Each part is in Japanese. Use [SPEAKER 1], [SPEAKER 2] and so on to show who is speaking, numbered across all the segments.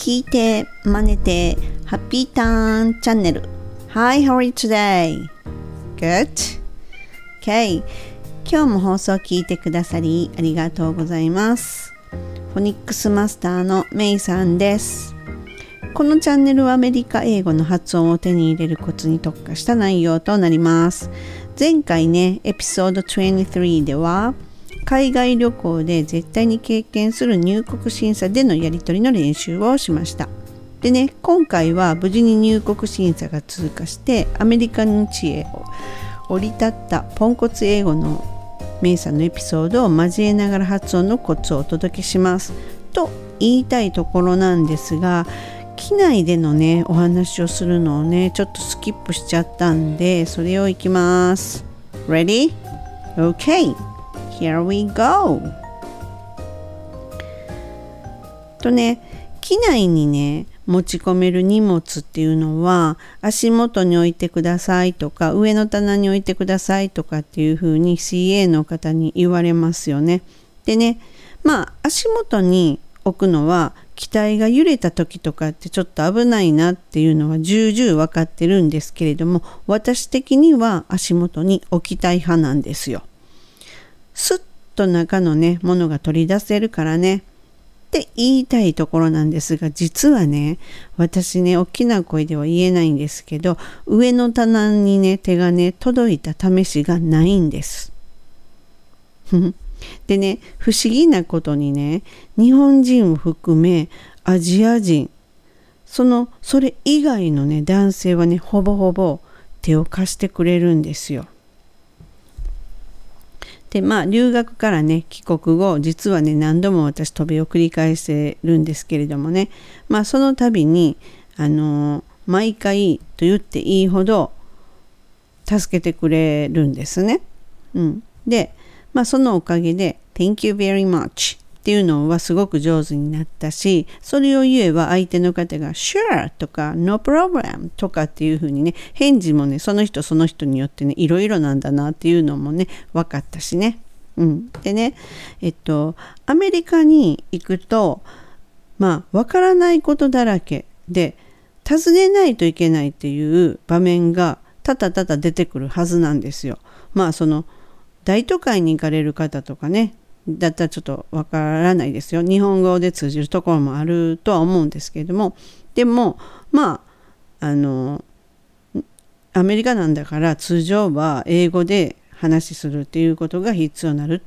[SPEAKER 1] 聞いて、真似て、ハッピーターンチャンネル。Hi, how are you today? Good? Okay. 今日も放送を聞いてくださりありがとうございます。フォニックスマスターのメイさんです。このチャンネルはアメリカ英語の発音を手に入れるコツに特化した内容となります。前回ね、エピソード23では、海外旅行で絶対に経験する入国審査でのやり取りの練習をしました。でね、今回は無事に入国審査が通過してアメリカの地へ降り立ったポンコツ英語のメイさんのエピソードを交えながら発音のコツをお届けします。と言いたいところなんですが機内でのねお話をするのをねちょっとスキップしちゃったんでそれをいきます。Ready? OK! Here we go! とね機内にね持ち込める荷物っていうのは足元に置いてくださいとか上の棚に置いてくださいとかっていうふうに CA の方に言われますよね。でねまあ足元に置くのは機体が揺れた時とかってちょっと危ないなっていうのは重々分かってるんですけれども私的には足元に置きたい派なんですよ。スッと中のねものが取り出せるからねって言いたいところなんですが実はね私ね大きな声では言えないんですけど上の棚にね手がね届いた試しがないんです。でね不思議なことにね日本人を含めアジア人そのそれ以外のね男性はねほぼほぼ手を貸してくれるんですよ。でまあ留学からね帰国後実はね何度も私飛びを繰り返してるんですけれどもねまあその度にあの毎回と言っていいほど助けてくれるんですね。うん、でまあそのおかげで「Thank you very much」っていうのはすごく上手になったしそれを言えば相手の方が「Sure」とか「No problem」とかっていうふうにね返事もねその人その人によってねいろいろなんだなっていうのもね分かったしね。うん、でねえっとアメリカに行くとまあ分からないことだらけで尋ねないといけないっていう場面がただただ出てくるはずなんですよ。まあその大都会に行かれる方とかねだったらちょっとわからないですよ。日本語で通じるところもあるとは思うんですけれどもでもまああのアメリカなんだから通常は英語で話するっていうことが必要になる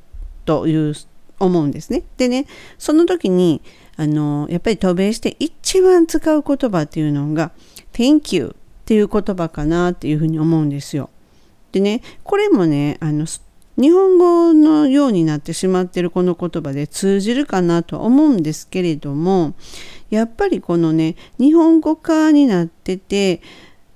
[SPEAKER 1] という思うんですね。でねその時にあのやっぱり渡米して一番使う言葉っていうのが「Thank you」っていう言葉かなっていうふうに思うんですよ。でねこれもねあの日本語のようになってしまってるこの言葉で通じるかなとは思うんですけれどもやっぱりこのね日本語化になってて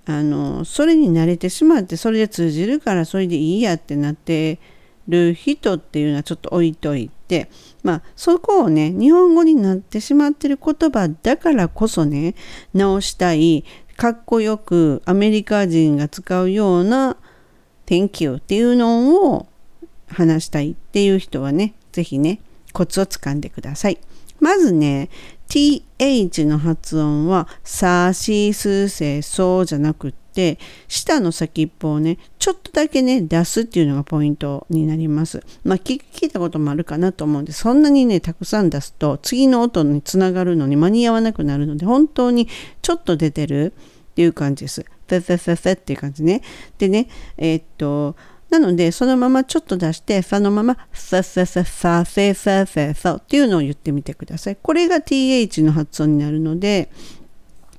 [SPEAKER 1] あのそれに慣れてしまってそれで通じるからそれでいいやってなってる人っていうのはちょっと置いといてまあそこをね日本語になってしまってる言葉だからこそね直したいかっこよくアメリカ人が使うような Thank you っていうのを話したいっていう人はね、是非ね、コツをつかんでください。まずね、th の発音はさしすせそうじゃなくって、舌の先っぽをね、ちょっとだけね、出すっていうのがポイントになります。まあ、聞いたこともあるかなと思うんで、そんなにね、たくさん出すと、次の音につながるのに間に合わなくなるので、本当にちょっと出てるっていう感じです。フェフェフェフェっていう感じね。でね、えー、っと、なので、そのままちょっと出して、そのまま、ファファファファフェフェっていうのを言ってみてください。これが th の発音になるので、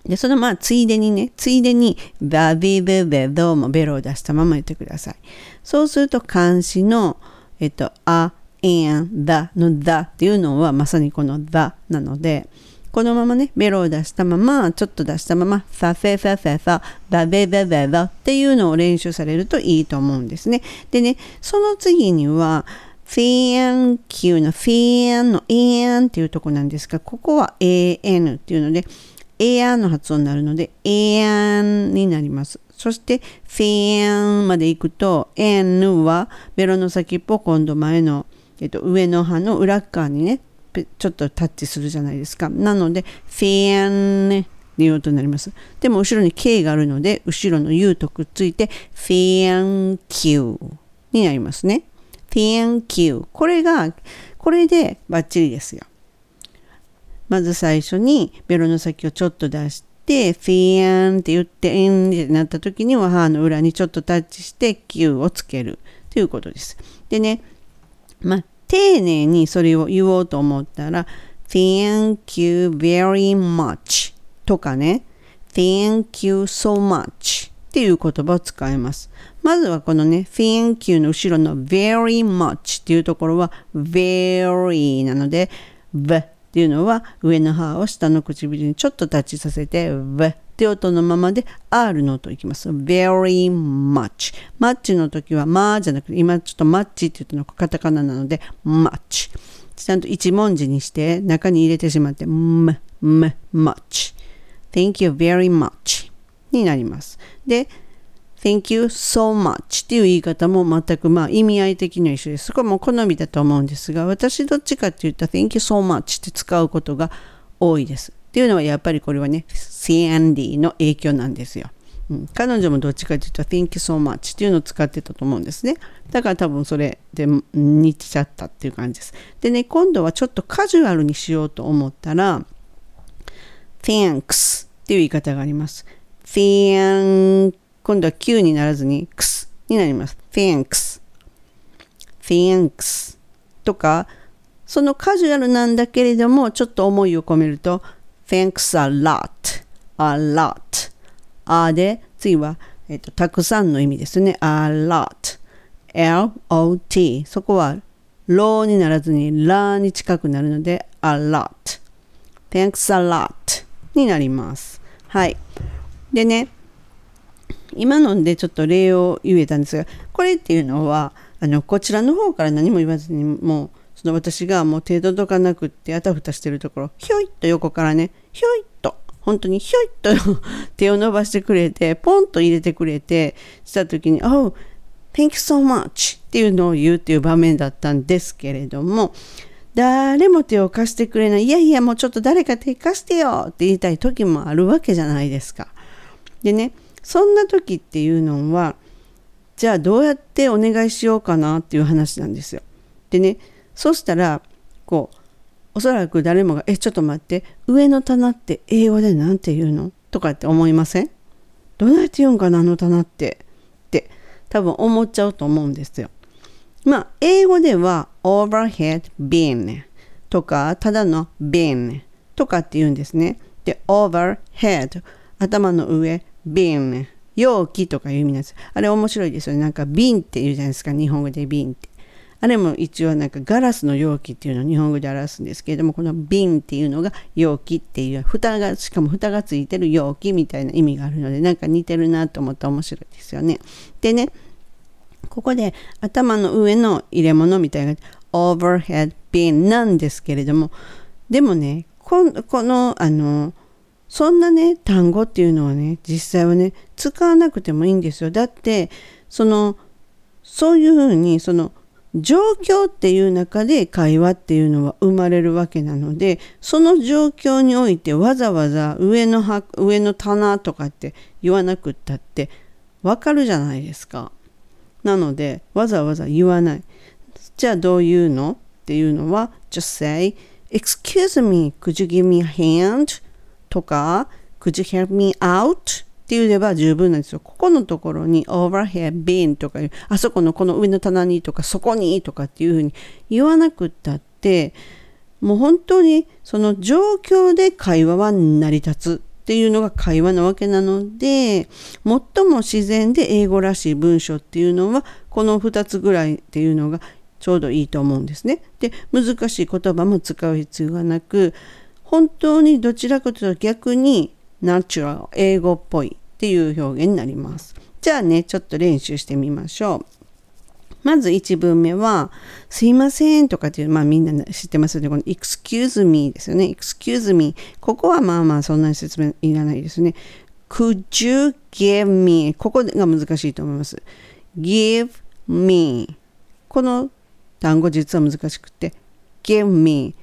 [SPEAKER 1] で、そのまあ、ついでにね、ついでに、バビブベドもベロを出したまま言ってください。そうすると、漢詞の、えっと、あ、and, the の the っていうのはまさにこの the なので、このままね、ベロを出したまま、ちょっと出したまま、ファフェフェフェファ、バベベベベっていうのを練習されるといいと思うんですね。でね、その次には、フィーン Q のフィーンの AN っていうとこなんですが、ここは AN っていうので、AN の発音になるので、AN になります。そして、フィーンまで行くと、N はベロの先っぽ今度前の、えっと、上の歯の裏側にね、ちょっとタッチするじゃないですか。なので、フェンね。いう音になります。でも後ろに K があるので、後ろの U とくっついて、Thank you になりますね。Thank you。これが、これでバッチリですよ。まず最初にベロの先をちょっと出して、フィーンって言って、エンってなった時には歯の裏にちょっとタッチして、Q をつけるということです。でね、まあ、丁寧にそれを言おうと思ったら、Thank you very much とかね、Thank you so much っていう言葉を使います。まずはこのね、Thank you の後ろの very much っていうところは very なので、v っていうのは上の歯を下の唇にちょっとタッチさせて v って音のままで R の音いきます。very much。マッチの時はまあじゃなくて今ちょっとマッチって言ったのがカタカナなので much。ちゃんと一文字にして中に入れてしまって m, m, much。Thank you very much になります。で、Thank you so much っていう言い方も全くまあ意味合い的には一緒です。そこはも好みだと思うんですが、私どっちかって言ったら Thank you so much って使うことが多いです。っていうのはやっぱりこれはね、CND の影響なんですよ。うん、彼女もどっちかっていうと Thank you so much っていうのを使ってたと思うんですね。だから多分それで似ちゃったっていう感じです。でね、今度はちょっとカジュアルにしようと思ったら Thanks っていう言い方があります。Thank 今度は Q にならずに X になります。Thanks。Thanks とか、そのカジュアルなんだけれども、ちょっと思いを込めると、Thanks a lot, a lot. あで、次は、えっと、たくさんの意味ですね。a lot. L-O-T。そこは、ローにならずに、ラーに近くなるので、a lot. Thanks a lot になります。はい。でね、今のでちょっと例を言えたんですが、これっていうのは、あの、こちらの方から何も言わずに、もう、その私がもう手届かなくってあたふたしてるところ、ひょいっと横からね、ひょいっと、本当にひょいっと 手を伸ばしてくれて、ポンと入れてくれて、した時に、Oh, thank you so much っていうのを言うっていう場面だったんですけれども、誰も手を貸してくれない。いやいや、もうちょっと誰か手貸してよって言いたい時もあるわけじゃないですか。でね、そんな時っていうのは、じゃあどうやってお願いしようかなっていう話なんですよ。でね、そしたら、こう、おそらく誰もが、え、ちょっと待って、上の棚って英語で何て言うの？とかって思いませんどうやって言うんかな、あの棚って。って多分思っちゃうと思うんですよ。まあ、英語では overhead bin とか、ただの bin とかって言うんですね。で、overhead 頭の上、bin 容器とかいう意味なんです。あれ面白いですよね。なんか瓶って言うじゃないですか。日本語で瓶って。あれも一応なんかガラスの容器っていうのを日本語で表すんですけれども、この瓶っていうのが容器っていう、蓋が、しかも蓋がついてる容器みたいな意味があるので、なんか似てるなと思ったら面白いですよね。でね、ここで頭の上の入れ物みたいな overhead bin なんですけれども、でもね、この、あの、そんなね、単語っていうのはね、実際はね、使わなくてもいいんですよ。だって、その、そういうふうに、その、状況っていう中で会話っていうのは生まれるわけなのでその状況においてわざわざ上の上の棚とかって言わなくったってわかるじゃないですか。なのでわざわざ言わない。じゃあどういうのっていうのは just say excuse me could you give me a hand? とか could you help me out? って言えば十分なんですよ。ここのところに overhead bin とかあそこのこの上の棚にとかそこにとかっていうふうに言わなくったってもう本当にその状況で会話は成り立つっていうのが会話なわけなので最も自然で英語らしい文章っていうのはこの2つぐらいっていうのがちょうどいいと思うんですね。で難しい言葉も使う必要がなく本当にどちらかというと逆にナチュラル英語っぽいっていう表現になります。じゃあねちょっと練習してみましょう。まず1文目は、すいませんとかっていう、まあみんな知ってますよね。この excuse me ですよね。excuse me。ここはまあまあそんなに説明いらないですね。could you give me ここが難しいと思います。give me この単語実は難しくて give me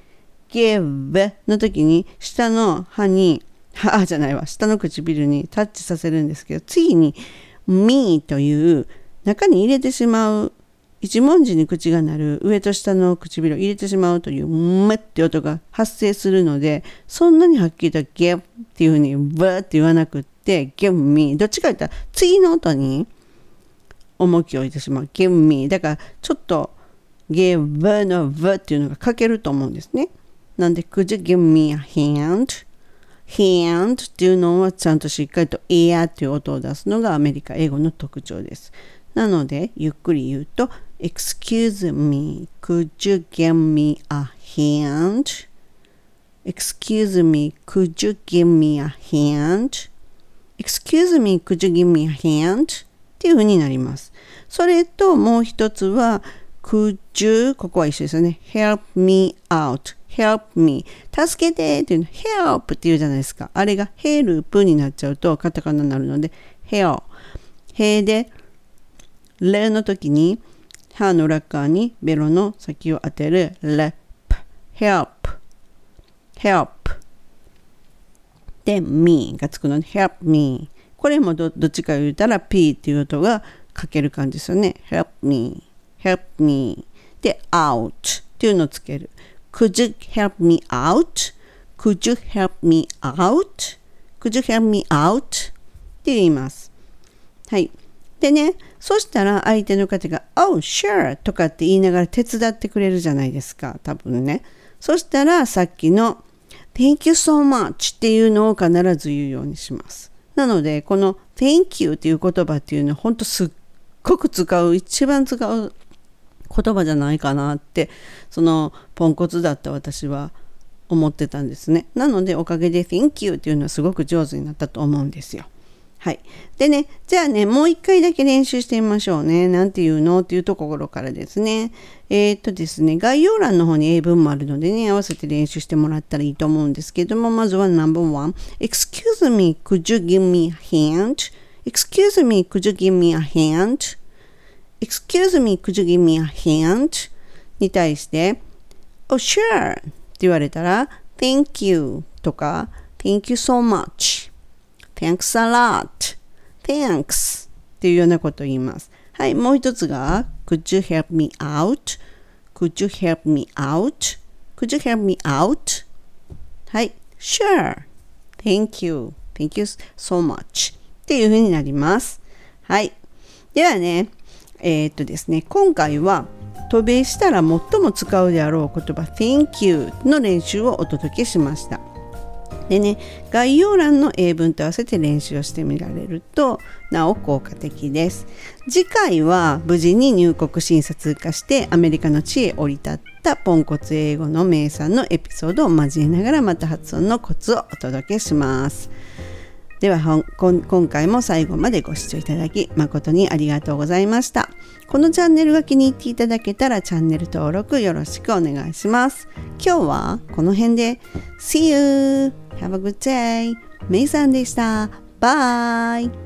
[SPEAKER 1] give の時に下の歯に、歯じゃないわ、下の唇にタッチさせる。んですけど、次に me という中に入れてしまう。一文字に口が鳴る上と下の唇を入れてしまうというムって音が発生するのでそんなにはっきりとゲッっていうふうにブって言わなくってゲッミどっちか言ったら次の音に重きを置いてしまうゲッミだからちょっとゲブのブっていうのが書けると思うんですね。なんで Could you give me a hand? Hand っていうのはちゃんとしっかりと air っていう音を出すのがアメリカ英語の特徴ですなのでゆっくり言うと Excuse me, could you give me a hand? Excuse me, could you give me a hand? Excuse me, could you give me a hand? っていう風になります。それともう一つは could you ここは一緒ですよね。help me out help me. 助けてっていうの help っていうじゃないですか。あれが help になっちゃうとカタカナになるので help へでレの時に歯の裏側にベロの先を当てる lip help help で me がつくので help me これもどっちか言ったら p っていう音が書ける感じですよね。help me help me で out っていうのをつける。Could you help me out? Could you help me out? Could you help me out? って言います。はい。でねそしたら相手の方が「Oh, sure」とかって言いながら手伝ってくれるじゃないですか多分ね。そしたらさっきの「Thank you so much」っていうのを必ず言うようにします。なのでこの「Thank you」っていう言葉っていうのは本当すっごく使う一番使う言葉じゃないかなってそのポンコツだった私は思ってたんですねなのでおかげで「Thank you」っていうのはすごく上手になったと思うんですよはい。でね、じゃあね、もう一回だけ練習してみましょうね。なんていうの？っていうところからですね。えー、っとですね、概要欄の方に英文もあるのでね、合わせて練習してもらったらいいと思うんですけども、まずは No.1。Excuse me, could you give me a hand?Excuse me, could you give me a excuse me, could you give me a hand? に対して、Oh, sure! って言われたら、Thank you とか、Thank you so much Thanks a lot. Thanks. っていうようなことを言います。はい、もう一つが Could you help me out? Could you help me out? Could you help me out? はい、Sure. Thank you. Thank you so much. っていうふうになります。はい。ではね、えー、っとですね、今回は渡米したら最も使うであろう言葉 Thank you の練習をお届けしました。でね概要欄の英文と合わせて練習をしてみられるとなお効果的です次回は無事に入国審査通過してアメリカの地へ降り立ったポンコツ英語の名産のエピソードを交えながらまた発音のコツをお届けしますでは今回も最後までご視聴いただき誠にありがとうございました。このチャンネルが気に入っていただけたらチャンネル登録よろしくお願いします。今日はこの辺で See you! Have a good day! メイさんでした。バイ